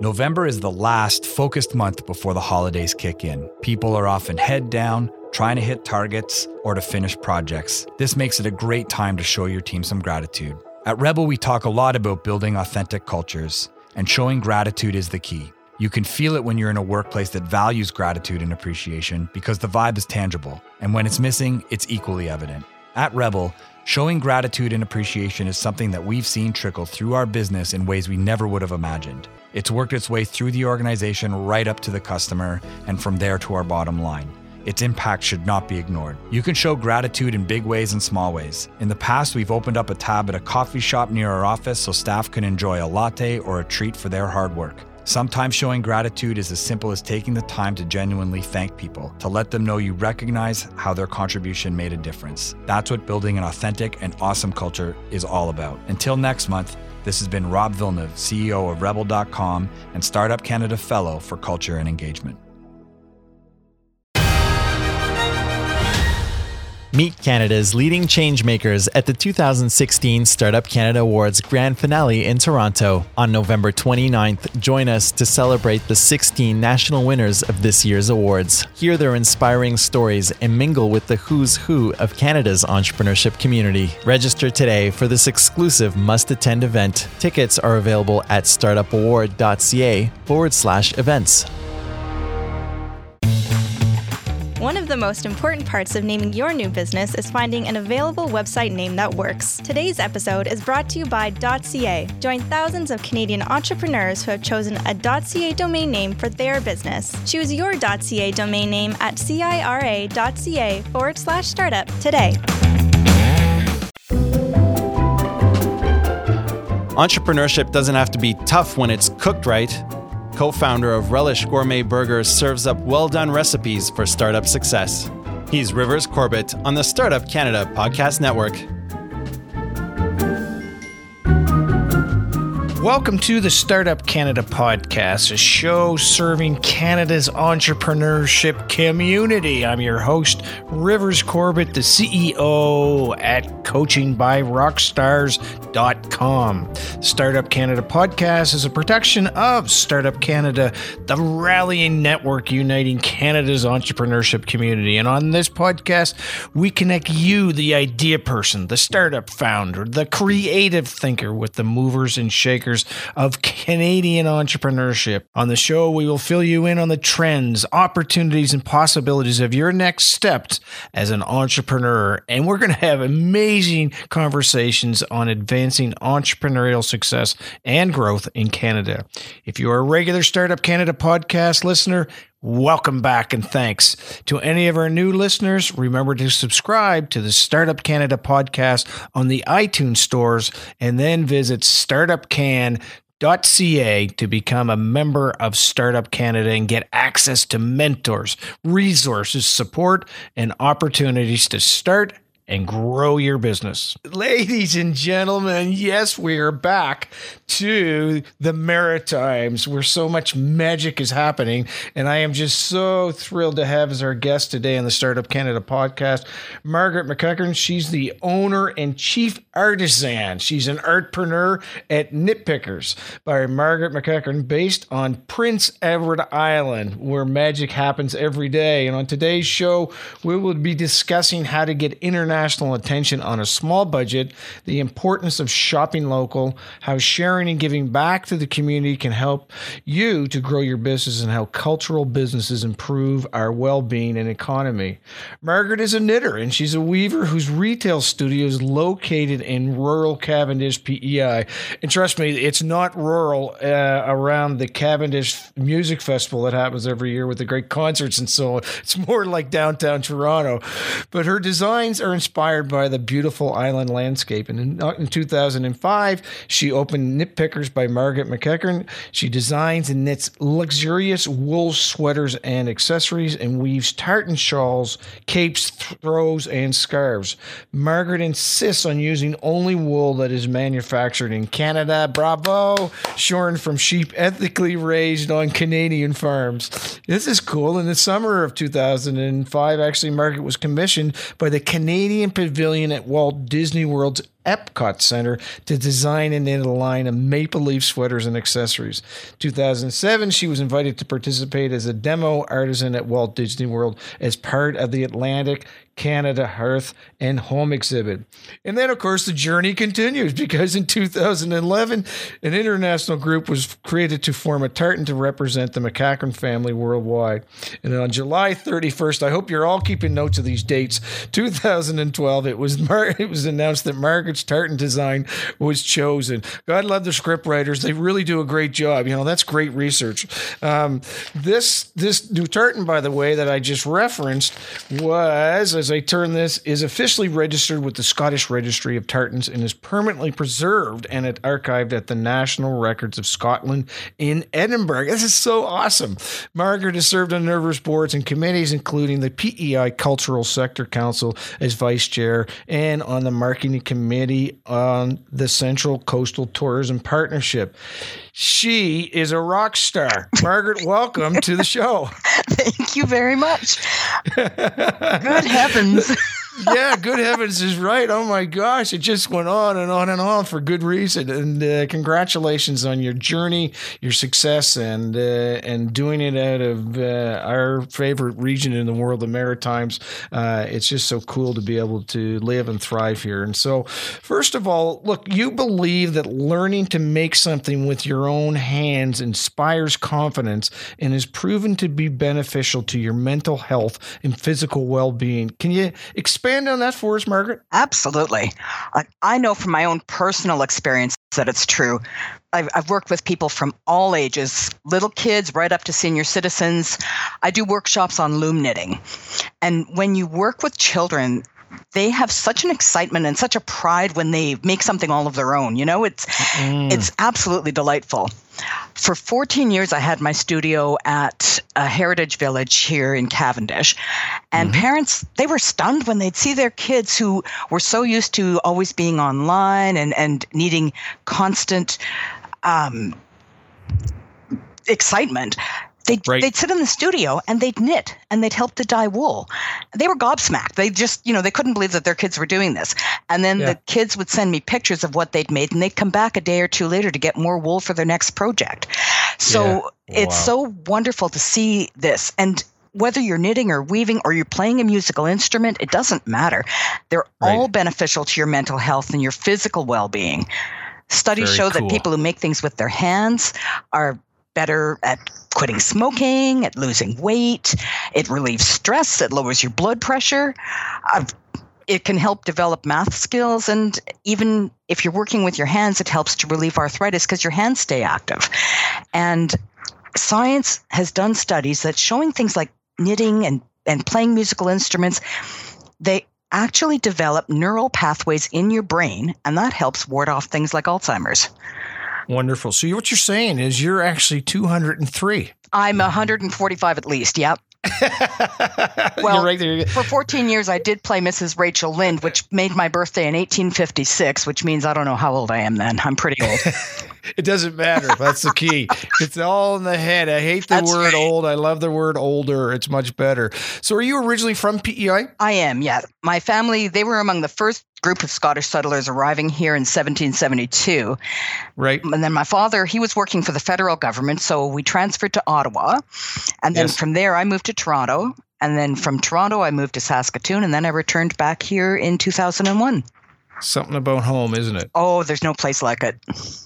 November is the last focused month before the holidays kick in. People are often head down, trying to hit targets or to finish projects. This makes it a great time to show your team some gratitude. At Rebel, we talk a lot about building authentic cultures, and showing gratitude is the key. You can feel it when you're in a workplace that values gratitude and appreciation because the vibe is tangible, and when it's missing, it's equally evident. At Rebel, showing gratitude and appreciation is something that we've seen trickle through our business in ways we never would have imagined. It's worked its way through the organization right up to the customer, and from there to our bottom line. Its impact should not be ignored. You can show gratitude in big ways and small ways. In the past, we've opened up a tab at a coffee shop near our office so staff can enjoy a latte or a treat for their hard work. Sometimes showing gratitude is as simple as taking the time to genuinely thank people, to let them know you recognize how their contribution made a difference. That's what building an authentic and awesome culture is all about. Until next month, this has been Rob Villeneuve, CEO of Rebel.com and Startup Canada Fellow for Culture and Engagement. Meet Canada's leading changemakers at the 2016 Startup Canada Awards grand finale in Toronto. On November 29th, join us to celebrate the 16 national winners of this year's awards. Hear their inspiring stories and mingle with the who's who of Canada's entrepreneurship community. Register today for this exclusive must attend event. Tickets are available at startupaward.ca forward slash events. The most important parts of naming your new business is finding an available website name that works. Today's episode is brought to you by .ca. Join thousands of Canadian entrepreneurs who have chosen a .ca domain name for their business. Choose your .ca domain name at cira.ca forward slash startup today. Entrepreneurship doesn't have to be tough when it's cooked right co founder of Relish Gourmet Burgers, serves up well done recipes for startup success. He's Rivers Corbett on the Startup Canada Podcast Network. Welcome to the Startup Canada podcast, a show serving Canada's entrepreneurship community. I'm your host, Rivers Corbett, the CEO at coachingbyrockstars.com. Startup Canada podcast is a production of Startup Canada, the rallying network uniting Canada's entrepreneurship community. And on this podcast, we connect you, the idea person, the startup founder, the creative thinker, with the movers and shakers of Canadian entrepreneurship. On the show, we will fill you in on the trends, opportunities, and possibilities of your next steps as an entrepreneur. And we're going to have amazing conversations on advancing entrepreneurial success and growth in Canada. If you are a regular Startup Canada podcast listener, Welcome back and thanks. To any of our new listeners, remember to subscribe to the Startup Canada podcast on the iTunes stores and then visit startupcan.ca to become a member of Startup Canada and get access to mentors, resources, support, and opportunities to start and grow your business. Ladies and gentlemen, yes, we are back to the Maritimes where so much magic is happening. And I am just so thrilled to have as our guest today on the Startup Canada podcast, Margaret McEachern. She's the owner and chief artisan. She's an artpreneur at Knitpickers by Margaret McEachern, based on Prince Edward Island, where magic happens every day. And on today's show, we will be discussing how to get international attention on a small budget, the importance of shopping local, how sharing and giving back to the community can help you to grow your business, and how cultural businesses improve our well being and economy. Margaret is a knitter and she's a weaver whose retail studio is located in rural Cavendish, PEI. And trust me, it's not rural uh, around the Cavendish Music Festival that happens every year with the great concerts and so on. It's more like downtown Toronto. But her designs are inspired by the beautiful island landscape. And in, uh, in 2005, she opened Knit Pickers by Margaret McEachern. She designs and knits luxurious wool sweaters and accessories and weaves tartan shawls, capes, throws, and scarves. Margaret insists on using only wool that is manufactured in Canada. Bravo! Shorn from sheep ethically raised on Canadian farms. This is cool. In the summer of 2005, actually, Margaret was commissioned by the Canadian Pavilion at Walt Disney World's Epcot Center to design and knit a line of maple leaf sweaters and accessories. 2007, she was invited to participate as a demo artisan at Walt Disney World as part of the Atlantic Canada Hearth and Home exhibit. And then, of course, the journey continues because in 2011, an international group was created to form a tartan to represent the McEachern family worldwide. And on July 31st, I hope you're all keeping notes of these dates. 2012, it was Mar- it was announced that Margaret's tartan design was chosen. God love the script writers; they really do a great job. You know, that's great research. Um, this this new tartan, by the way, that I just referenced was as I turn this, is officially registered with the Scottish Registry of Tartans and is permanently preserved and it archived at the National Records of Scotland in Edinburgh. This is so awesome. Margaret has served on numerous boards and committees, including the PEI Cultural Sector Council as vice chair and on the marketing committee on the Central Coastal Tourism Partnership. She is a rock star. Margaret, welcome to the show. Thank you very much. Good heavens. yeah, good heavens is right. Oh my gosh, it just went on and on and on for good reason. And uh, congratulations on your journey, your success, and uh, and doing it out of uh, our favorite region in the world, the Maritimes. Uh, it's just so cool to be able to live and thrive here. And so, first of all, look, you believe that learning to make something with your own hands inspires confidence and is proven to be beneficial to your mental health and physical well-being. Can you explain? Expand on that for us, Margaret? Absolutely. I know from my own personal experience that it's true. I've, I've, worked with people from all ages, little kids right up to senior citizens. I do workshops on loom knitting. And when you work with children, they have such an excitement and such a pride when they make something all of their own. You know, it's mm. it's absolutely delightful. For 14 years, I had my studio at a heritage village here in Cavendish. And mm-hmm. parents, they were stunned when they'd see their kids who were so used to always being online and, and needing constant um, excitement They'd, right. they'd sit in the studio and they'd knit and they'd help to dye wool. They were gobsmacked. They just, you know, they couldn't believe that their kids were doing this. And then yeah. the kids would send me pictures of what they'd made and they'd come back a day or two later to get more wool for their next project. So yeah. it's wow. so wonderful to see this. And whether you're knitting or weaving or you're playing a musical instrument, it doesn't matter. They're right. all beneficial to your mental health and your physical well being. Studies Very show cool. that people who make things with their hands are better at quitting smoking, at losing weight. It relieves stress. It lowers your blood pressure. Uh, it can help develop math skills. And even if you're working with your hands, it helps to relieve arthritis because your hands stay active. And science has done studies that showing things like knitting and, and playing musical instruments, they actually develop neural pathways in your brain, and that helps ward off things like Alzheimer's. Wonderful. So what you're saying is you're actually 203. I'm 145 at least. Yep. well, right for 14 years, I did play Mrs. Rachel Lynde, which made my birthday in 1856, which means I don't know how old I am then. I'm pretty old. it doesn't matter. That's the key. It's all in the head. I hate the That's word right. old. I love the word older. It's much better. So, are you originally from PEI? I am, yeah. My family, they were among the first group of Scottish settlers arriving here in 1772. Right. And then my father, he was working for the federal government, so we transferred to Ottawa. And then yes. from there, I moved to Toronto. And then from Toronto, I moved to Saskatoon, and then I returned back here in 2001. Something about home, isn't it? Oh, there's no place like it.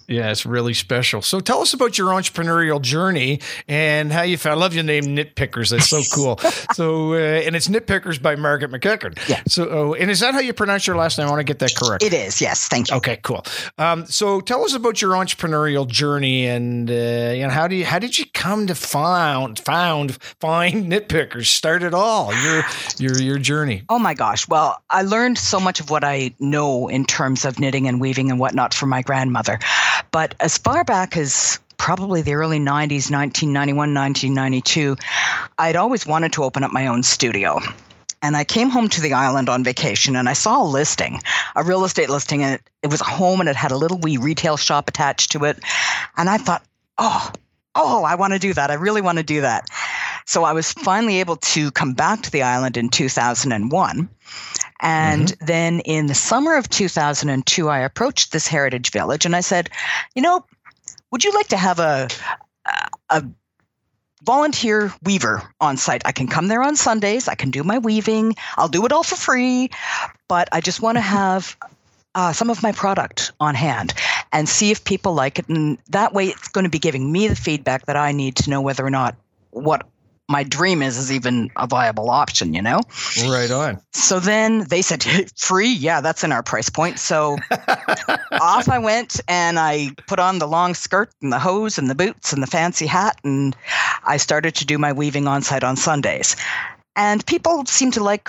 Yeah, it's really special. So tell us about your entrepreneurial journey and how you found. I love your name, Knitpickers. That's so cool. so, uh, and it's Knitpickers by Margaret McEachern. Yeah. So, oh, and is that how you pronounce your last name? I want to get that correct. It is. Yes. Thank you. Okay. Cool. Um, so tell us about your entrepreneurial journey and uh, you know how do you how did you come to found found find Knitpickers? Start it all. Your your your journey. Oh my gosh. Well, I learned so much of what I know in terms of knitting and weaving and whatnot from my grandmother. But as far back as probably the early 90s, 1991, 1992, I'd always wanted to open up my own studio. And I came home to the island on vacation and I saw a listing, a real estate listing, and it, was a home and it had a little wee retail shop attached to it. And I thought, oh, oh, I want to do that. I really want to do that. So I was finally able to come back to the island in 2001 And mm-hmm. then in the summer of 2002, I approached this heritage village and I said, you know, would you like to have a, a volunteer weaver on site. I can come there on Sundays. I can do my weaving. I'll do it all for free, but I just want to have uh, some of my product on hand and see if people like it. And that way, it's going to be giving me the feedback that I need to know whether or not what my dream is is even a viable option, you know? Right on. So then they said, free? Yeah, that's in our price point. So off I went and I put on the long skirt and the hose and the boots and the fancy hat. And I started to do my weaving on site on Sundays. And people seemed to like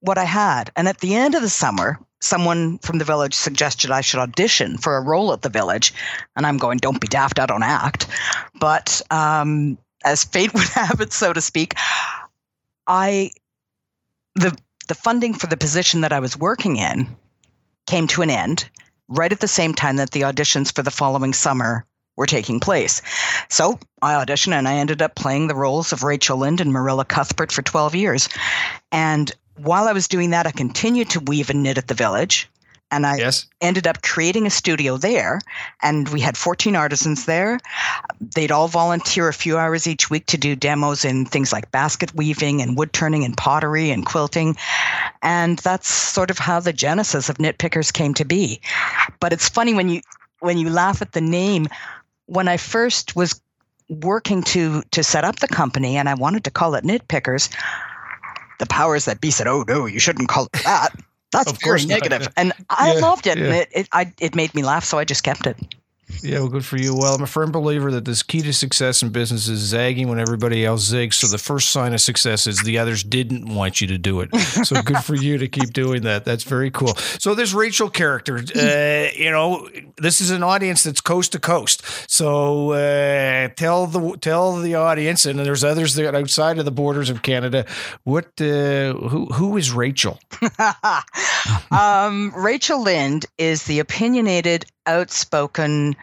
what I had. And at the end of the summer, someone from the village suggested I should audition for a role at the village. And I'm going, don't be daft, I don't act. But um, as fate would have it, so to speak, I the the funding for the position that I was working in came to an end right at the same time that the auditions for the following summer were taking place. So I auditioned and I ended up playing the roles of Rachel Lynde and Marilla Cuthbert for 12 years. And while I was doing that, I continued to weave and knit at the village. And I yes. ended up creating a studio there. And we had 14 artisans there. They'd all volunteer a few hours each week to do demos in things like basket weaving and wood turning and pottery and quilting. And that's sort of how the genesis of Knitpickers came to be. But it's funny when you when you laugh at the name. When I first was working to to set up the company and I wanted to call it Knitpickers, the powers that be said, "Oh no, you shouldn't call it that." That's very negative. And I yeah, loved it. Yeah. And it, it, I, it made me laugh, so I just kept it. Yeah, well, good for you. Well, I'm a firm believer that the key to success in business is zagging when everybody else zigs. So the first sign of success is the others didn't want you to do it. So good for you to keep doing that. That's very cool. So this Rachel character, uh, you know, this is an audience that's coast to coast. So uh, tell the tell the audience, and there's others that outside of the borders of Canada. What uh, who who is Rachel? um, Rachel Lynde is the opinionated outspoken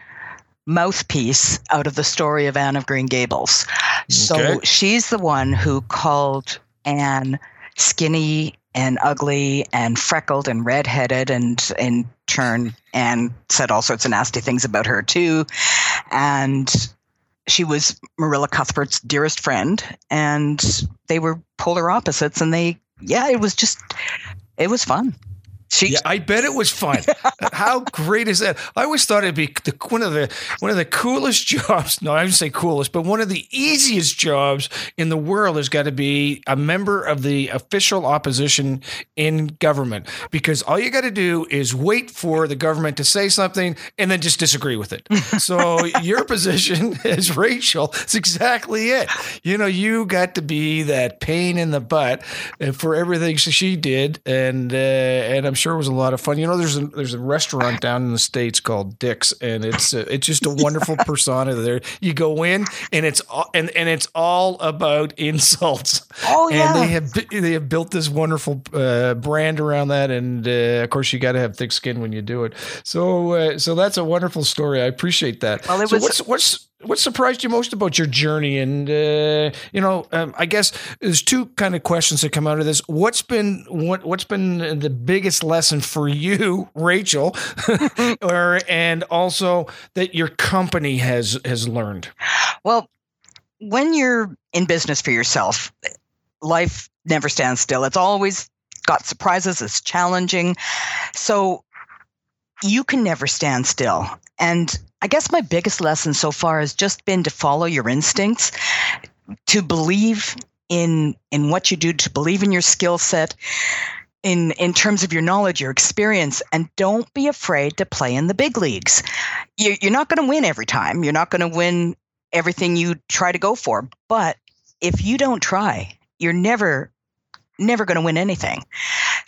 mouthpiece out of the story of Anne of Green Gables. So she's the one who called Anne skinny and ugly and freckled and redheaded and in turn Anne said all sorts of nasty things about her too. And she was Marilla Cuthbert's dearest friend and they were polar opposites and they yeah, it was just it was fun. She, yeah, I bet it was fun. How great is that? I always thought it'd be the, one of the one of the coolest jobs. No, I wouldn't say coolest, but one of the easiest jobs in the world has got to be a member of the official opposition in government because all you got to do is wait for the government to say something and then just disagree with it. So your position as Rachel is exactly it. You know, you got to be that pain in the butt for everything she did, and uh, and I'm sure it was a lot of fun. You know, there's a there's a restaurant down in the states called Dick's, and it's a, it's just a wonderful persona there. You go in, and it's all, and and it's all about insults. Oh yeah, and they have they have built this wonderful uh, brand around that, and uh, of course you got to have thick skin when you do it. So uh, so that's a wonderful story. I appreciate that. Well, it so was. What's, what's what surprised you most about your journey? And uh, you know, um, I guess there's two kind of questions that come out of this. What's been what What's been the biggest lesson for you, Rachel, or and also that your company has has learned? Well, when you're in business for yourself, life never stands still. It's always got surprises. It's challenging, so you can never stand still. And I guess my biggest lesson so far has just been to follow your instincts, to believe in in what you do, to believe in your skill set, in in terms of your knowledge, your experience, and don't be afraid to play in the big leagues. You're, you're not going to win every time. You're not going to win everything you try to go for, but if you don't try, you're never never going to win anything.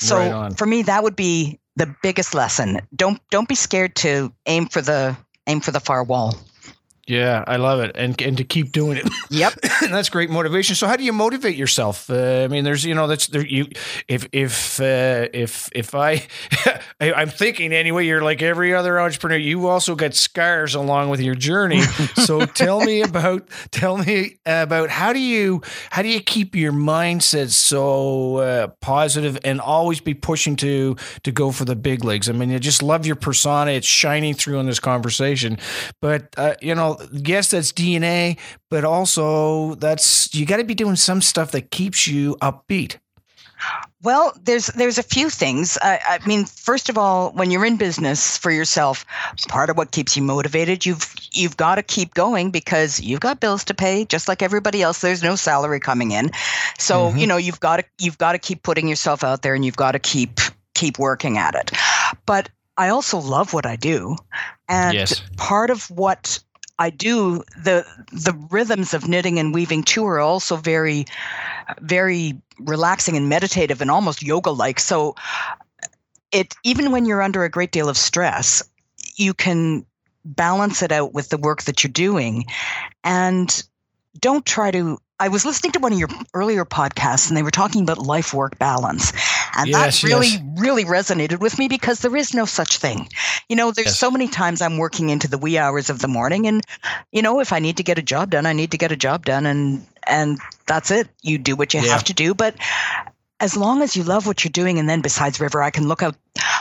So right for me, that would be the biggest lesson. Don't don't be scared to aim for the aim for the far wall. Yeah, I love it, and and to keep doing it. Yep, that's great motivation. So, how do you motivate yourself? Uh, I mean, there's you know that's there you if if uh, if if I, I I'm thinking anyway, you're like every other entrepreneur. You also got scars along with your journey. so tell me about tell me about how do you how do you keep your mindset so uh, positive and always be pushing to to go for the big leagues. I mean, I just love your persona. It's shining through in this conversation, but uh, you know yes, that's DNA, but also that's you got to be doing some stuff that keeps you upbeat. Well, there's there's a few things. I, I, mean, first of all, when you're in business for yourself, part of what keeps you motivated, you've you've got to keep going because you've got bills to pay, just like everybody else. There's no salary coming in, so mm-hmm. you know you've got to you've got to keep putting yourself out there, and you've got to keep keep working at it. But I also love what I do, and yes. part of what I do the the rhythms of knitting and weaving too are also very very relaxing and meditative and almost yoga like. So it even when you're under a great deal of stress, you can balance it out with the work that you're doing and don't try to I was listening to one of your earlier podcasts and they were talking about life work balance. And yes, that really, yes. really resonated with me because there is no such thing. You know, there's yes. so many times I'm working into the wee hours of the morning and, you know, if I need to get a job done, I need to get a job done and and that's it. You do what you yeah. have to do. But as long as you love what you're doing and then besides river i can look out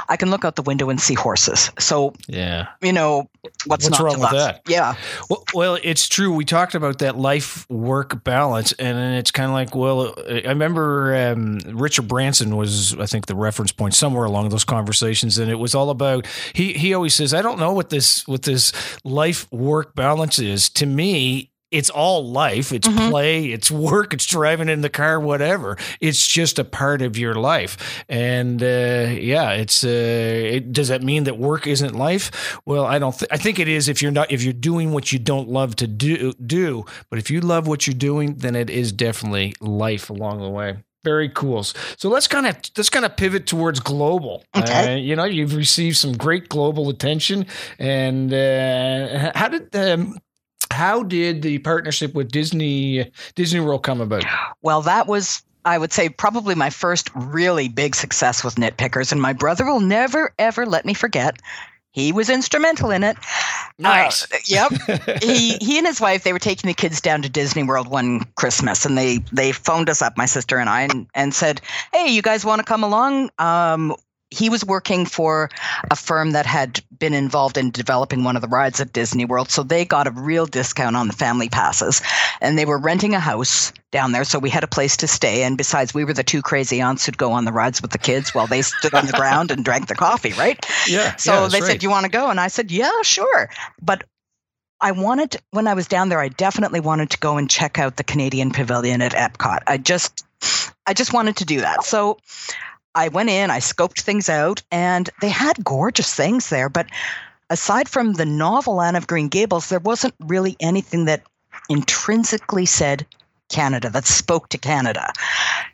i can look out the window and see horses. So yeah. you know what's, what's wrong with love? that? Yeah. Well, well it's true. We talked about that life work balance and it's kind of like well i remember um, richard branson was i think the reference point somewhere along those conversations and it was all about he he always says i don't know what this what this life work balance is. To me it's all life. It's mm-hmm. play, it's work, it's driving in the car, whatever. It's just a part of your life. And uh, yeah, it's uh, it, does that mean that work isn't life? Well, I don't. Th- I think it is if you're not if you're doing what you don't love to do. Do, but if you love what you're doing, then it is definitely life along the way. Very cool. So let's kind of let's kind of pivot towards global. Okay. Uh, you know, you've received some great global attention, and uh, how did um, how did the partnership with Disney Disney World come about? Well, that was I would say probably my first really big success with Knitpickers, and my brother will never ever let me forget. He was instrumental in it. Nice. Uh, yep. he he and his wife they were taking the kids down to Disney World one Christmas, and they they phoned us up, my sister and I, and, and said, "Hey, you guys want to come along? Um, he was working for a firm that had been involved in developing one of the rides at Disney World. So they got a real discount on the family passes. And they were renting a house down there. So we had a place to stay. And besides, we were the two crazy aunts who'd go on the rides with the kids while they stood on the ground and drank the coffee, right? Yeah. So yeah, they right. said, You want to go? And I said, Yeah, sure. But I wanted, when I was down there, I definitely wanted to go and check out the Canadian Pavilion at Epcot. I just, I just wanted to do that. So I went in, I scoped things out, and they had gorgeous things there. But aside from the novel Anne of Green Gables, there wasn't really anything that intrinsically said Canada, that spoke to Canada.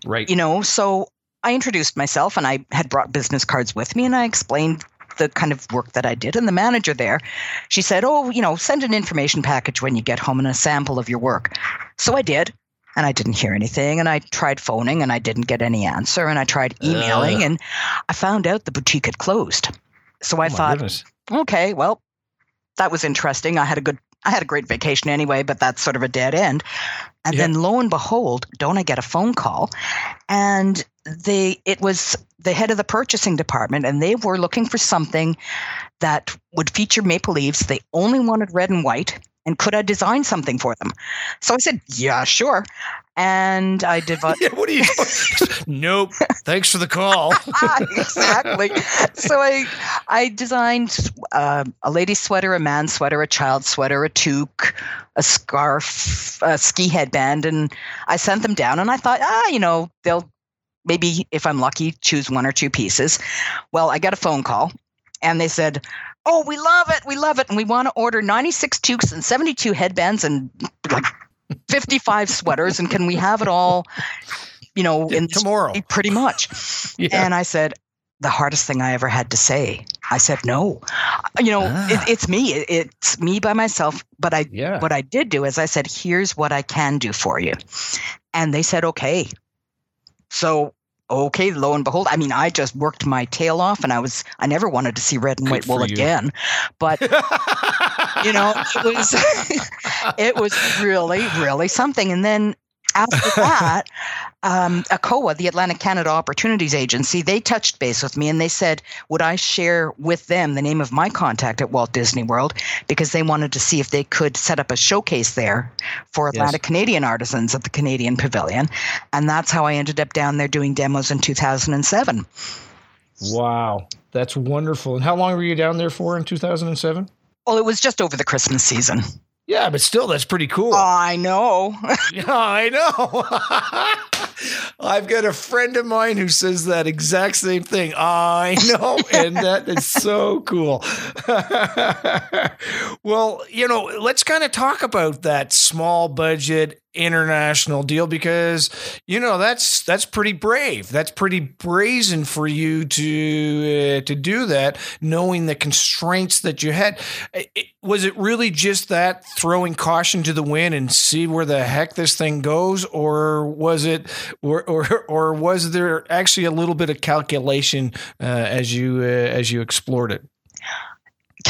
Right. You know, so I introduced myself and I had brought business cards with me and I explained the kind of work that I did. And the manager there, she said, Oh, you know, send an information package when you get home and a sample of your work. So I did and I didn't hear anything. And I tried phoning and I didn't get any answer. And I tried emailing uh. and I found out the boutique had closed. So I oh thought, goodness. okay, well, that was interesting. I had a good, I had a great vacation anyway, but that's sort of a dead end. And yep. then lo and behold, don't I get a phone call? And they, it was the head of the purchasing department, and they were looking for something that would feature maple leaves. They only wanted red and white and could I design something for them? So I said, yeah, sure. And I did. yeah, what are you? nope. Thanks for the call. exactly. So I, I designed uh, a lady sweater, a man sweater, a child sweater, a toque, a scarf, a ski headband, and I sent them down. And I thought, ah, you know, they'll maybe if I'm lucky choose one or two pieces. Well, I got a phone call, and they said, oh, we love it, we love it, and we want to order 96 toques and 72 headbands and like 55 sweaters, and can we have it all, you know, in tomorrow? Pretty much. yeah. And I said, the hardest thing I ever had to say. I said, no. You know, ah. it, it's me. It, it's me by myself. But I, yeah. what I did do is I said, here's what I can do for you. And they said, okay. So okay, lo and behold, I mean, I just worked my tail off, and I was I never wanted to see red and white wool again, but you know, it was it was really really something. And then after that, um, ACOA, the Atlantic Canada Opportunities Agency, they touched base with me and they said, would I share with them the name of my contact at Walt Disney World because they wanted to see if they could set up a showcase there for Atlantic yes. Canadian artisans at the Canadian Pavilion. And that's how I ended up down there doing demos in 2007. Wow, that's wonderful. And how long were you down there for in 2007? Well, it was just over the Christmas season. Yeah, but still, that's pretty cool. I know. yeah, I know. I've got a friend of mine who says that exact same thing. I know, and that is so cool. well, you know, let's kind of talk about that small budget international deal because you know that's that's pretty brave. That's pretty brazen for you to uh, to do that knowing the constraints that you had. It, was it really just that throwing caution to the wind and see where the heck this thing goes? Or was it or or or was there actually a little bit of calculation uh, as you uh, as you explored it?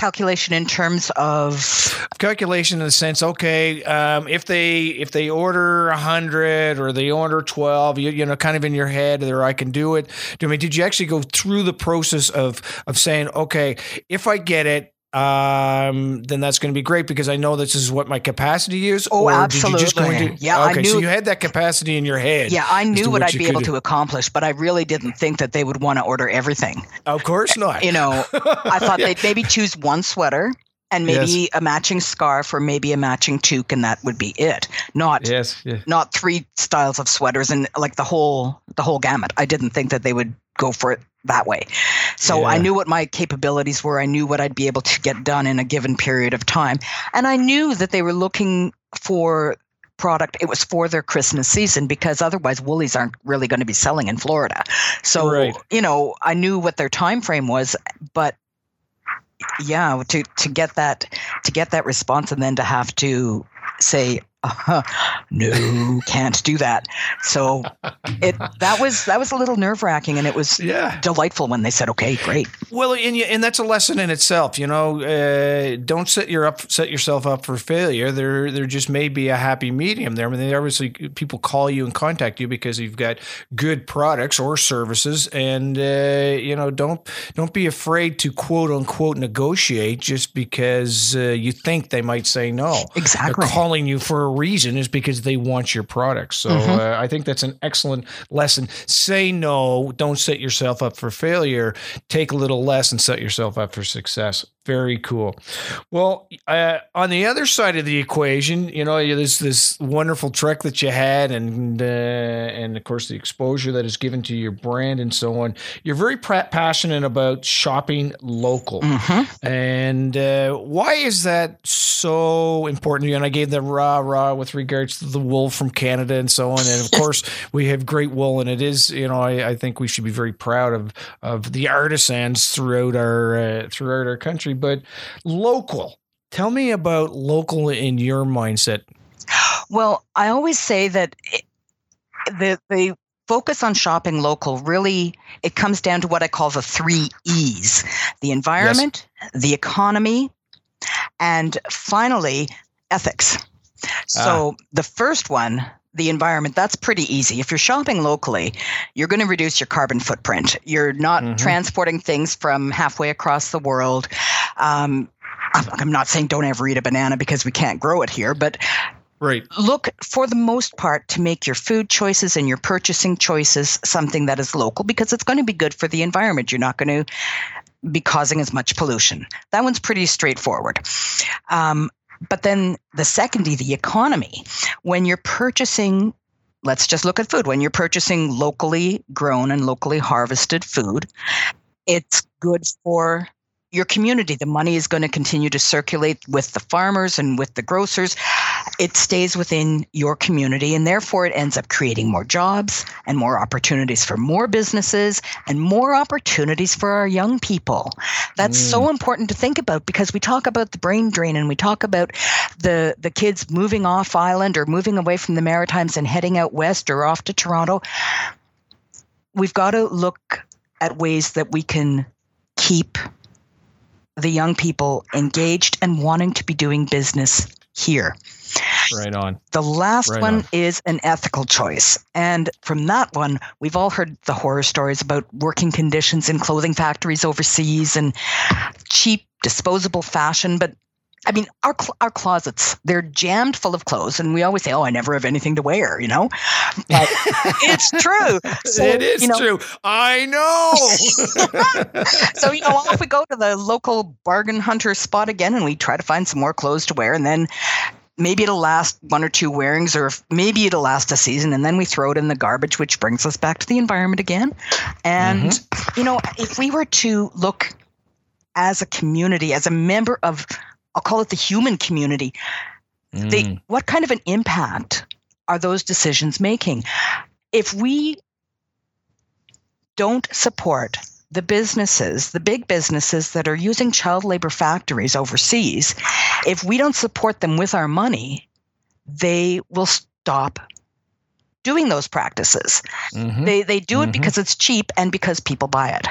Calculation in terms of calculation in the sense okay um, if they if they order 100 or they order 12 you, you know kind of in your head or i can do it. I mean did you actually go through the process of of saying okay if i get it um, then that's going to be great because I know this is what my capacity is. Oh, absolutely. To, yeah, okay, I knew, so you had that capacity in your head. Yeah, I knew what, what I'd be able do. to accomplish, but I really didn't think that they would want to order everything. Of course not. You know, I thought they'd maybe choose one sweater and maybe yes. a matching scarf or maybe a matching toque and that would be it not yes, yeah. not three styles of sweaters and like the whole the whole gamut i didn't think that they would go for it that way. So yeah. I knew what my capabilities were. I knew what I'd be able to get done in a given period of time. And I knew that they were looking for product it was for their christmas season because otherwise woolies aren't really going to be selling in florida so right. you know i knew what their time frame was but yeah to to get that to get that response and then to have to say uh, no, can't do that. So it that was that was a little nerve wracking, and it was yeah. delightful when they said, "Okay, great." Well, and and that's a lesson in itself. You know, uh, don't set your up set yourself up for failure. There there just may be a happy medium there. I mean, obviously people call you and contact you because you've got good products or services, and uh, you know, don't don't be afraid to quote unquote negotiate just because uh, you think they might say no. Exactly, They're calling you for reason is because they want your product. So mm-hmm. uh, I think that's an excellent lesson. Say no, don't set yourself up for failure. Take a little less and set yourself up for success. Very cool. Well, uh, on the other side of the equation, you know, there's this wonderful trek that you had, and uh, and of course the exposure that is given to your brand and so on. You're very passionate about shopping local, mm-hmm. and uh, why is that so important? To you and I gave the rah rah with regards to the wool from Canada and so on, and of course we have great wool, and it is, you know, I, I think we should be very proud of of the artisans throughout our uh, throughout our country but local. Tell me about local in your mindset. Well, I always say that the the focus on shopping local really it comes down to what I call the 3 E's. The environment, yes. the economy, and finally ethics. So ah. the first one the environment, that's pretty easy. If you're shopping locally, you're going to reduce your carbon footprint. You're not mm-hmm. transporting things from halfway across the world. Um, I'm not saying don't ever eat a banana because we can't grow it here, but Right. Look for the most part to make your food choices and your purchasing choices something that is local because it's going to be good for the environment. You're not going to be causing as much pollution. That one's pretty straightforward. Um, but then the second E, the economy, when you're purchasing, let's just look at food. When you're purchasing locally grown and locally harvested food, it's good for your community. The money is going to continue to circulate with the farmers and with the grocers. It stays within your community and therefore it ends up creating more jobs and more opportunities for more businesses and more opportunities for our young people. That's mm. so important to think about because we talk about the brain drain and we talk about the the kids moving off island or moving away from the Maritimes and heading out west or off to Toronto. We've got to look at ways that we can keep the young people engaged and wanting to be doing business here. Right on. The last right one on. is an ethical choice. And from that one, we've all heard the horror stories about working conditions in clothing factories overseas and cheap disposable fashion. But I mean, our our closets they're jammed full of clothes, and we always say, "Oh, I never have anything to wear," you know. But it's true. So, it is you know, true. I know. so you know, off we go to the local bargain hunter spot again, and we try to find some more clothes to wear, and then maybe it'll last one or two wearings, or maybe it'll last a season, and then we throw it in the garbage, which brings us back to the environment again. And mm-hmm. you know, if we were to look as a community, as a member of I'll call it the human community. Mm. They, what kind of an impact are those decisions making? If we don't support the businesses, the big businesses that are using child labor factories overseas, if we don't support them with our money, they will stop doing those practices. Mm-hmm. They they do mm-hmm. it because it's cheap and because people buy it.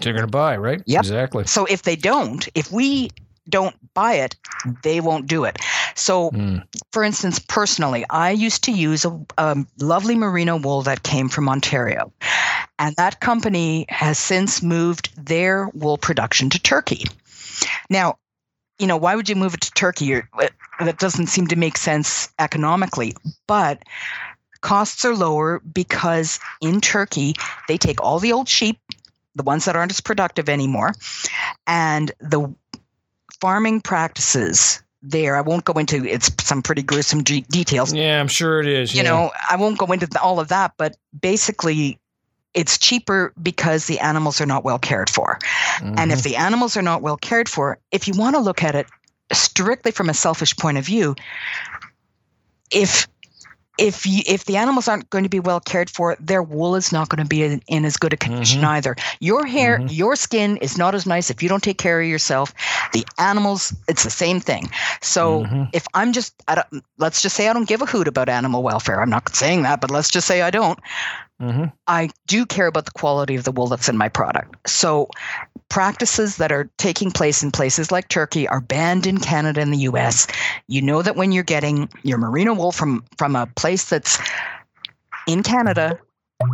They're going to buy, right? Yep. Exactly. So if they don't, if we don't buy it, they won't do it. So, mm. for instance, personally, I used to use a, a, lovely merino wool that came from Ontario. And that company has since moved their wool production to Turkey. Now, you know, why would you move it to Turkey? that doesn't seem to make sense economically. But costs are lower because in Turkey, they take all the old sheep, the ones that aren't as productive anymore, and the farming practices there. I won't go into it's some pretty gruesome details. Yeah, I'm sure it is. You yeah. know, I won't go into all of that, but basically it's cheaper because the animals are not well cared for. Mm-hmm. And if mm-hmm. the animals are not well cared for, if you want to look at it strictly from a selfish point of view, if if you, if the animals aren't going to be well cared for, their wool is not going to be in, in as good a condition mm-hmm. either. Your hair, mm-hmm. your skin is not as nice if you don't take care of yourself. The animals, it's the same thing. So mm-hmm. if I'm just, let's just say I don't give a hoot about animal welfare. I'm not saying that, but let's just say I don't. Mm-hmm. I do care about the quality of the wool that's in my product. So, practices that are taking place in places like Turkey are banned in Canada and the US. You know that when you're getting your merino wool from, from a place that's in Canada,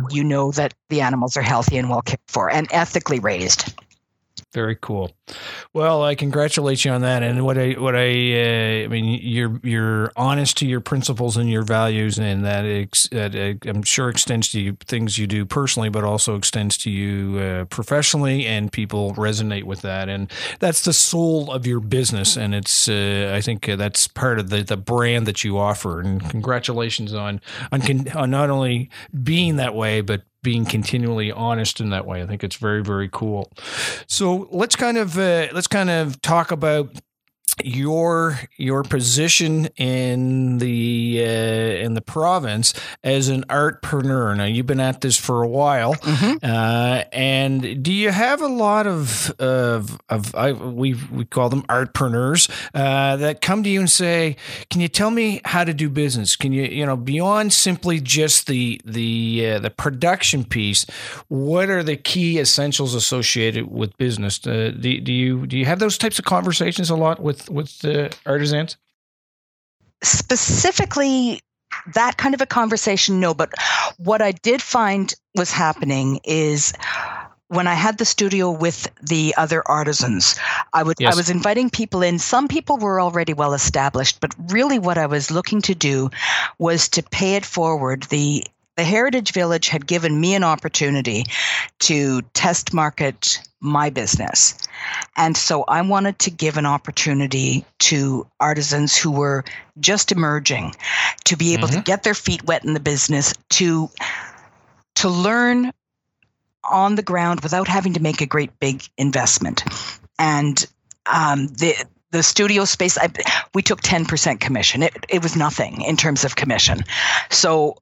you know that the animals are healthy and well cared for and ethically raised. Very cool. Well, I congratulate you on that. And what I what I uh, I mean, you're you're honest to your principles and your values, and that, ex, that uh, I'm sure extends to you things you do personally, but also extends to you uh, professionally, and people resonate with that. And that's the soul of your business, and it's uh, I think uh, that's part of the the brand that you offer. And congratulations on on, con- on not only being that way, but being continually honest in that way. I think it's very very cool. So let's kind of uh, let's kind of talk about your your position in the uh, in the province as an artpreneur. Now you've been at this for a while, mm-hmm. uh, and do you have a lot of of, of I, we we call them artpreneurs uh, that come to you and say, "Can you tell me how to do business? Can you you know beyond simply just the the uh, the production piece? What are the key essentials associated with business? Uh, do, do you do you have those types of conversations a lot with with the artisans? Specifically, that kind of a conversation, no. But what I did find was happening is when I had the studio with the other artisans, I would yes. I was inviting people in. Some people were already well established, but really what I was looking to do was to pay it forward. The the Heritage Village had given me an opportunity to test market my business. And so I wanted to give an opportunity to artisans who were just emerging to be able mm-hmm. to get their feet wet in the business, to to learn on the ground without having to make a great big investment. And um, the the studio space, I, we took 10% commission. It, it was nothing in terms of commission. So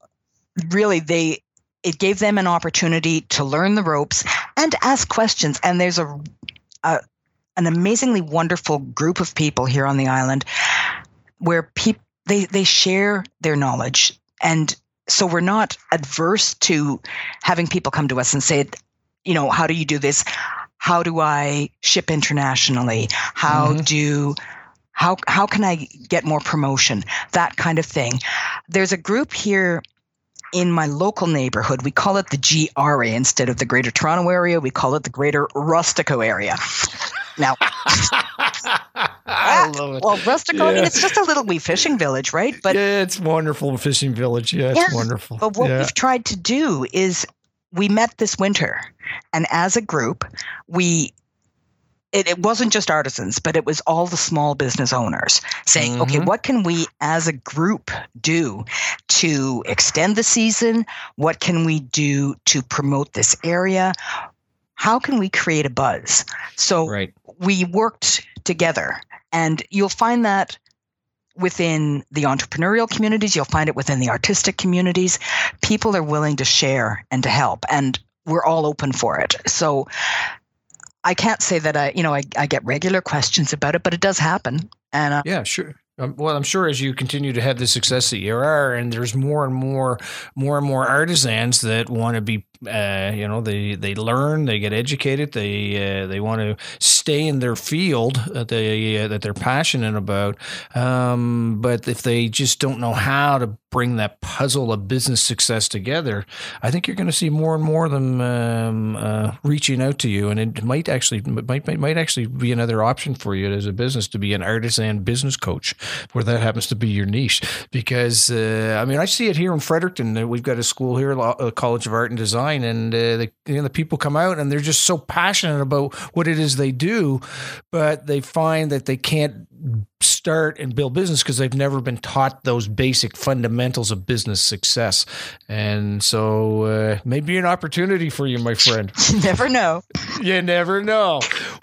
really they, it gave them an opportunity to learn the ropes and ask questions. And there's a, a an amazingly wonderful group of people here on the island where people they they share their knowledge. And so we're not adverse to having people come to us and say you know how do you do this? How do i ship internationally? How mm-hmm. do how how can i get more promotion? That kind of thing. There's a group here in my local neighborhood we call it the GRA instead of the greater toronto area we call it the greater rustico area now I love it. Well, Rustico, yeah. I mean, it's just a little wee fishing village, right? But yeah, it's wonderful fishing village. Yeah, it's yeah, wonderful. But what yeah. we've tried to do is we met this winter, and as a group, we it, it, wasn't just artisans, but it was all the small business owners saying, mm-hmm. okay, what can we as a group do to extend the season? What can we do to promote this area? How can we create a buzz? So right. we worked together and you'll find that within the entrepreneurial communities, you'll find it within the artistic communities. People are willing to share and to help, and we're all open for it. So I can't say that I, you know, I, I get regular questions about it, but it does happen. And uh, yeah, sure. Um, well, I'm sure as you continue to have the success that you are, and there's more and more, more and more artisans that want to be uh, you know, they they learn, they get educated, they uh, they want to stay in their field that they uh, that they're passionate about. Um, but if they just don't know how to bring that puzzle of business success together, I think you're going to see more and more of them um, uh, reaching out to you, and it might actually might, might might actually be another option for you as a business to be an artisan business coach, where that happens to be your niche. Because uh, I mean, I see it here in Fredericton. We've got a school here, a College of Art and Design and uh, the, you know, the people come out and they're just so passionate about what it is they do, but they find that they can't start and build business because they've never been taught those basic fundamentals of business success. And so uh, maybe an opportunity for you, my friend. never know. you never know.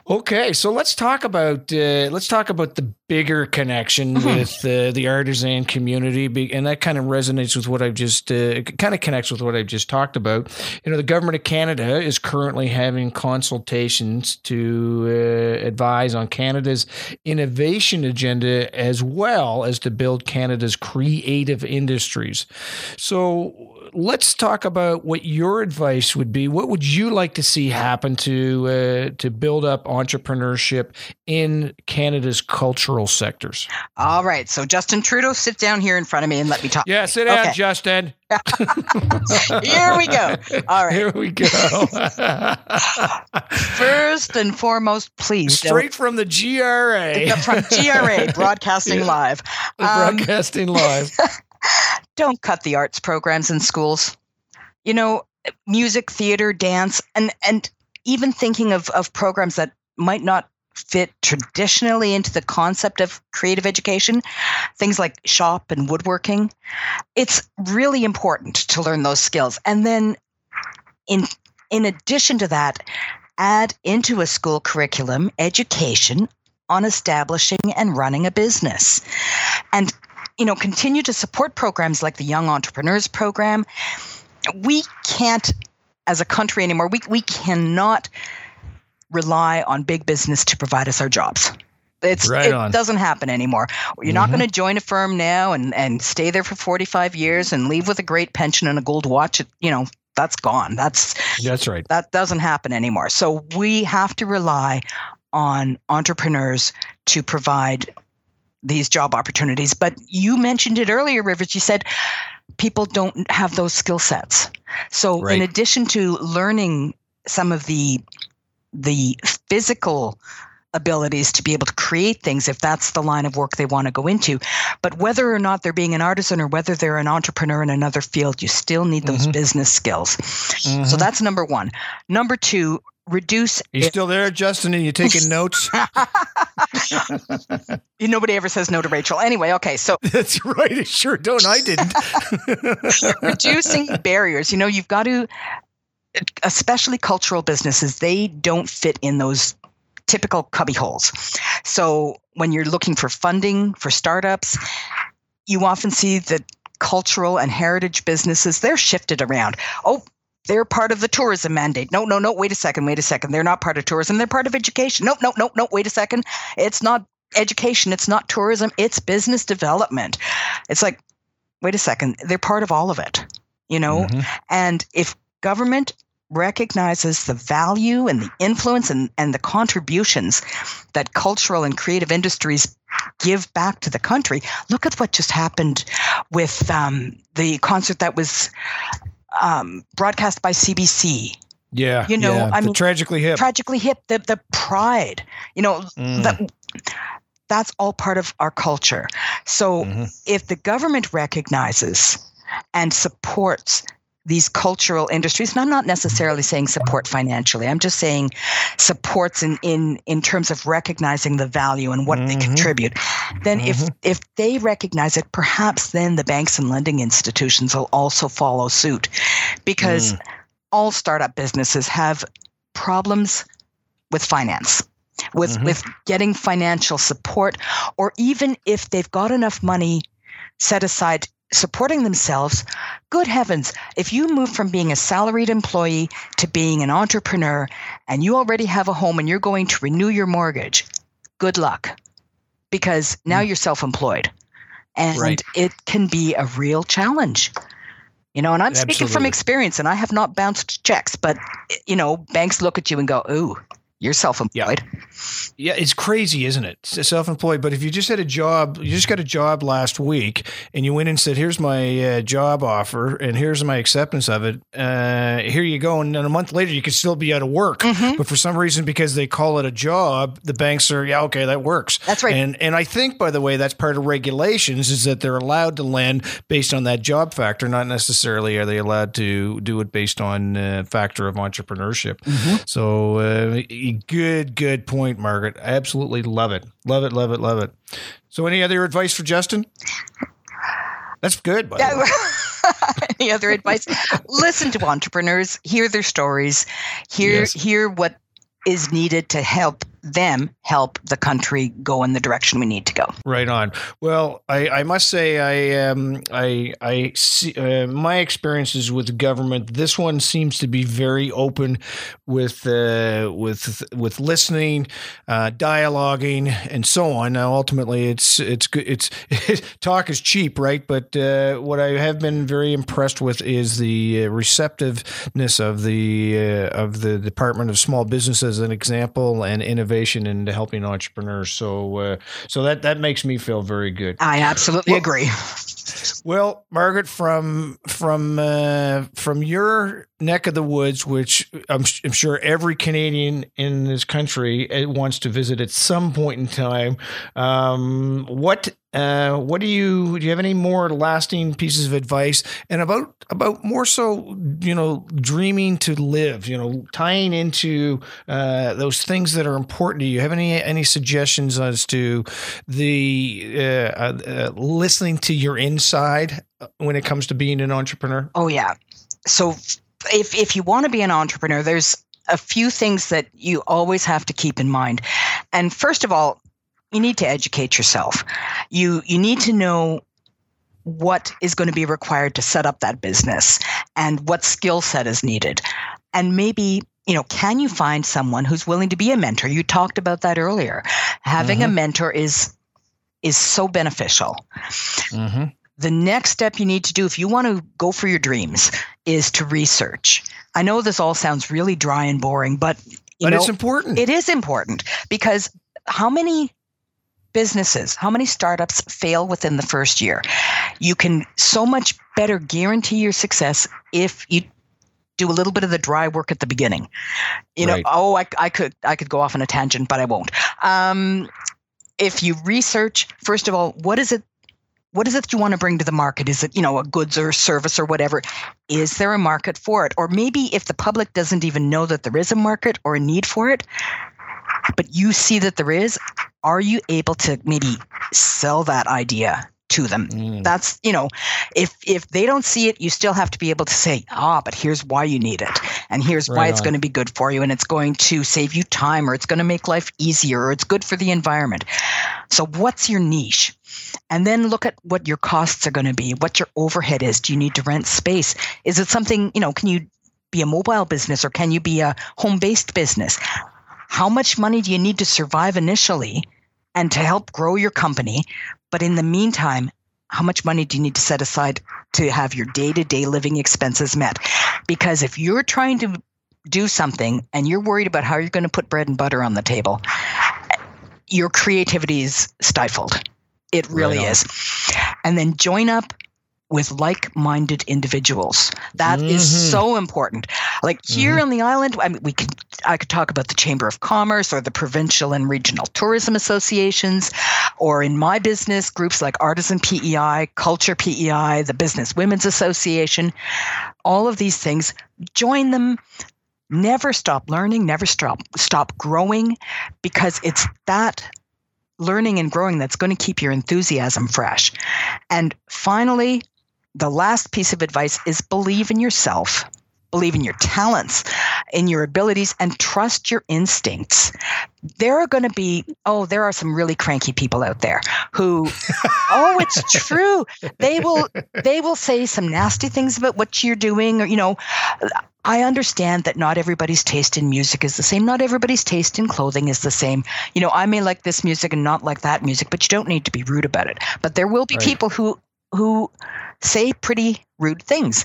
Okay, so let's talk about uh, let's talk about the bigger connection with uh, the artisan community, and that kind of resonates with what I've just uh, kind of connects with what I've just talked about. You know, the government of Canada is currently having consultations to uh, advise on Canada's innovation agenda as well as to build Canada's creative industries. So let's talk about what your advice would be. What would you like to see happen to uh, to build up entrepreneurship in Canada's cultural sectors? All right. So Justin Trudeau, sit down here in front of me and let me talk. Yeah, sit down, okay. Justin. here we go. All right. Here we go. First and foremost, please. Straight from the GRA. From GRA, Broadcasting yeah. Live. Um, broadcasting Live don't cut the arts programs in schools. You know, music, theater, dance, and and even thinking of, of programs that might not fit traditionally into the concept of creative education, things like shop and woodworking. It's really important to learn those skills. And then in in addition to that, add into a school curriculum education on establishing and running a business. And you know, continue to support programs like the Young Entrepreneurs Program. We can't, as a country anymore, we, we cannot rely on big business to provide us our jobs. It's, right it on. doesn't happen anymore. You're mm-hmm. not going to join a firm now and, and stay there for 45 years and leave with a great pension and a gold watch. You know, that's gone. That's that's right. That doesn't happen anymore. So we have to rely on entrepreneurs to provide these job opportunities. But you mentioned it earlier, Rivers. You said people don't have those skill sets. So right. in addition to learning some of the the physical abilities to be able to create things if that's the line of work they want to go into. But whether or not they're being an artisan or whether they're an entrepreneur in another field, you still need those mm-hmm. business skills. Mm-hmm. So that's number one. Number two, reduce. You it. still there, Justin? Are you taking notes? Nobody ever says no to Rachel. Anyway, okay, so that's right. Sure don't. I didn't. Reducing barriers. You know, you've got to, especially cultural businesses, they don't fit in those typical cubby holes. So when you're looking for funding for startups, you often see that cultural and heritage businesses they're shifted around. Oh, they're part of the tourism mandate. No, no, no. Wait a second. Wait a second. They're not part of tourism. They're part of education. No, no, no, no. Wait a second. It's not education. It's not tourism. It's business development. It's like, wait a second. They're part of all of it, you know? Mm-hmm. And if government recognizes the value and the influence and, and the contributions that cultural and creative industries give back to the country. Look at what just happened with um, the concert that was um, broadcast by CBC. Yeah, you know, yeah. I mean, tragically hip, tragically hip. The the pride, you know, mm. that that's all part of our culture. So mm-hmm. if the government recognizes and supports these cultural industries and i'm not necessarily saying support financially i'm just saying supports in in in terms of recognizing the value and what mm-hmm. they contribute then mm-hmm. if if they recognize it perhaps then the banks and lending institutions will also follow suit because mm. all startup businesses have problems with finance with mm-hmm. with getting financial support or even if they've got enough money set aside supporting themselves, good heavens, if you move from being a salaried employee to being an entrepreneur and you already have a home and you're going to renew your mortgage, good luck because now mm. you're self employed and right. it can be a real challenge. You know, and I'm Absolutely. speaking from experience and I have not bounced checks, but, you know, banks look at you and go, ooh, you're self-employed. Yeah. Yeah, it's crazy, isn't it? Self-employed. But if you just had a job, you just got a job last week, and you went and said, "Here's my uh, job offer, and here's my acceptance of it. Uh, here you go." And then a month later, you could still be out of work. Mm-hmm. But for some reason, because they call it a job, the banks are, yeah, okay, that works. That's right. And and I think, by the way, that's part of regulations is that they're allowed to lend based on that job factor, not necessarily are they allowed to do it based on uh, factor of entrepreneurship. Mm-hmm. So uh, Good, good point, Margaret. I absolutely love it. Love it, love it, love it. So, any other advice for Justin? That's good. Yeah. any other advice? Listen to entrepreneurs, hear their stories, hear yes. hear what is needed to help them help the country go in the direction we need to go. Right on. Well, I, I must say, I um, I I see uh, my experiences with government. This one seems to be very open with uh, with with listening, uh, dialoguing, and so on. Now, ultimately, it's it's good. It's talk is cheap, right? But uh, what I have been very impressed with is the uh, receptiveness of the uh, of the Department of Small Business as an example and innovation innovation and helping entrepreneurs. So, uh, so that that makes me feel very good. I absolutely well, agree. Well, Margaret, from from uh, from your neck of the woods, which I'm, I'm, sure every Canadian in this country uh, wants to visit at some point in time, um, what uh, what do you do? You have any more lasting pieces of advice? And about about more so, you know, dreaming to live. You know, tying into uh, those things that are important to you. Have any any suggestions as to the uh, uh, uh listening to your inside when it comes to being an entrepreneur? Oh yeah. So if if you want to be an entrepreneur, there's a few things that you always have to keep in mind. And first of all, you need to educate yourself. You you need to know what is going to be required to set up that business and what skill set is needed. And maybe, you know, can you find someone who's willing to be a mentor? You talked about that earlier. Having mm-hmm. a mentor is is so beneficial. Mm-hmm. The next step you need to do if you want to go for your dreams is to research. I know this all sounds really dry and boring, but but know, it's important. It is important because how many businesses, how many startups fail within the first year? You can so much better guarantee your success if you do a little bit of the dry work at the beginning. You right. know, oh, I, I could I could go off on a tangent, but I won't. Um, if you research, first of all, what is it what is it that you want to bring to the market? Is it, you know, a goods or a service or whatever? Is there a market for it? Or maybe if the public doesn't even know that there is a market or a need for it, but you see that there is, are you able to maybe sell that idea to them mm. that's you know if if they don't see it you still have to be able to say ah but here's why you need it and here's right why it's going to be good for you and it's going to save you time or it's going to make life easier or it's good for the environment. So what's your niche? And then look at what your costs are going to be, what your overhead is. Do you need to rent space? Is it something, you know, can you be a mobile business or can you be a home based business? How much money do you need to survive initially and to help grow your company? But in the meantime, how much money do you need to set aside to have your day to day living expenses met? Because if you're trying to do something and you're worried about how you're going to put bread and butter on the table, your creativity is stifled. It really right is. And then join up with like-minded individuals. That mm-hmm. is so important. Like here mm-hmm. on the island, I mean, we could I could talk about the Chamber of Commerce or the provincial and regional tourism associations, or in my business groups like Artisan PEI, Culture PEI, the Business Women's Association. All of these things, join them. Never stop learning. Never stop stop growing, because it's that learning and growing that's going to keep your enthusiasm fresh. And finally, the last piece of advice is believe in yourself believe in your talents, in your abilities, and trust your instincts. There are going to be, oh, there are some really cranky people out there who, oh, it's true. They will, they will say some nasty things about what you're doing, or you know. I understand that not everybody's taste in music is the same. Not everybody's taste in clothing is the same. You know, I may like this music and not like that music, but you don't need to be rude about it. But there will be right. people who who say pretty rude things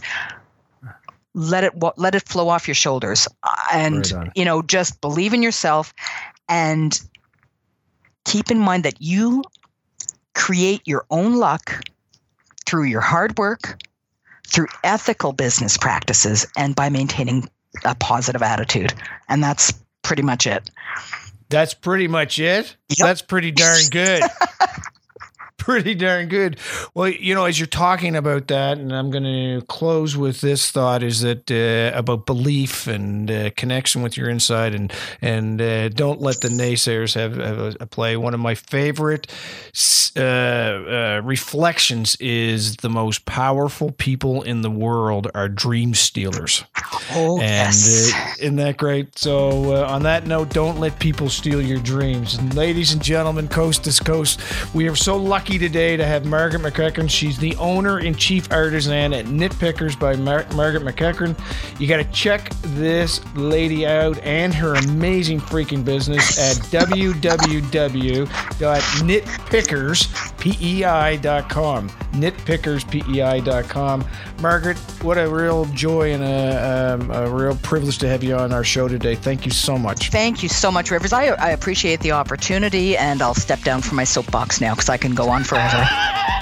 let it let it flow off your shoulders and you know just believe in yourself and keep in mind that you create your own luck through your hard work through ethical business practices and by maintaining a positive attitude. And that's pretty much it. That's pretty much it? Yep. that's pretty darn good pretty darn good. Well, you know, as you're talking about that, and I'm going to close with this thought: is that uh, about belief and uh, connection with your inside, and and uh, don't let the naysayers have, have a, a, play. One of my favorite uh, uh, reflections is the most powerful people in the world are dream stealers. Oh, and yes. Uh, isn't that great? So, on that note, don't let people steal your dreams. And ladies and gentlemen, coast to coast, we are so lucky lucky today to have Margaret McEachern. She's the owner and chief artisan at Knitpickers by Mar- Margaret McEachern. You got to check this lady out and her amazing freaking business at www.knitpickerspei.com. Knitpickerspei.com. Margaret, what a real joy and a, um, a real privilege to have you on our show today. Thank you so much. Thank you so much, Rivers. I, I appreciate the opportunity, and I'll step down from my soapbox now because I can go on forever.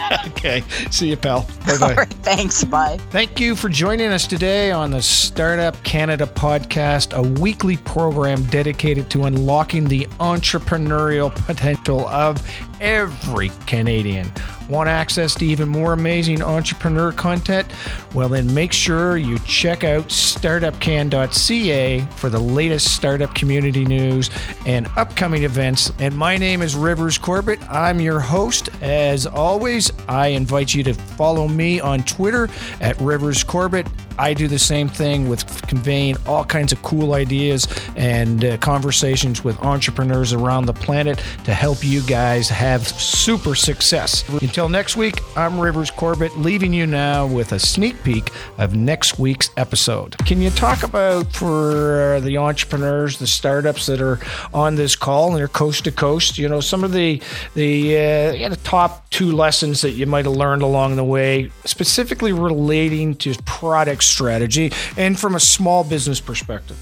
okay. See you, pal. Bye bye. Right, thanks. Bye. Thank you for joining us today on the Startup Canada podcast, a weekly program dedicated to unlocking the entrepreneurial potential of every Canadian. Want access to even more amazing entrepreneur content? Well, then make sure you check out startupcan.ca for the latest startup community news and upcoming events. And my name is Rivers Corbett. I'm your host. As always, I invite you to follow me on Twitter at Rivers Corbett. I do the same thing with conveying all kinds of cool ideas and uh, conversations with entrepreneurs around the planet to help you guys have super success. Until next week, I'm Rivers Corbett, leaving you now with a sneak peek of next week's episode. Can you talk about for the entrepreneurs, the startups that are on this call and they're coast to coast, you know, some of the the, uh, yeah, the top two lessons that you might have learned along the way, specifically relating to products strategy and from a small business perspective?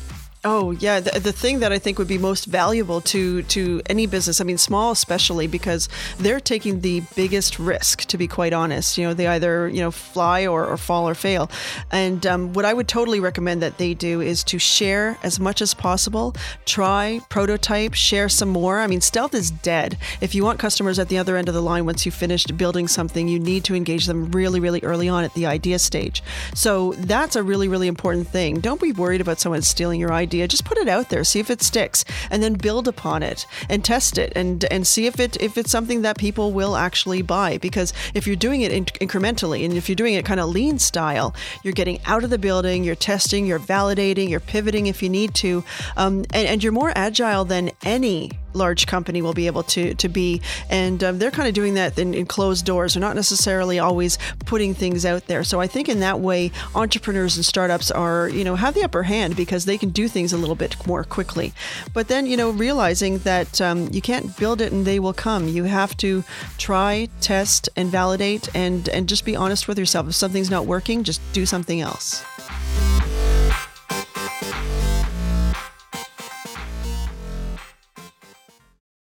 Oh yeah, the, the thing that I think would be most valuable to to any business, I mean small especially, because they're taking the biggest risk. To be quite honest, you know they either you know fly or, or fall or fail. And um, what I would totally recommend that they do is to share as much as possible. Try, prototype, share some more. I mean, stealth is dead. If you want customers at the other end of the line once you've finished building something, you need to engage them really, really early on at the idea stage. So that's a really, really important thing. Don't be worried about someone stealing your idea idea, just put it out there, see if it sticks, and then build upon it and test it and and see if it if it's something that people will actually buy. Because if you're doing it in- incrementally and if you're doing it kind of lean style, you're getting out of the building, you're testing, you're validating, you're pivoting if you need to, um, and, and you're more agile than any large company will be able to to be. And um, they're kind of doing that in, in, closed doors. They're not necessarily always putting things out there. So I think in that way, entrepreneurs and startups are you know have the upper hand because they can do things a little bit more quickly. But then you know realizing that um, you can't build it and they will come. You have to try, test, and validate, and and just be honest with yourself. If something's not working, just do something else.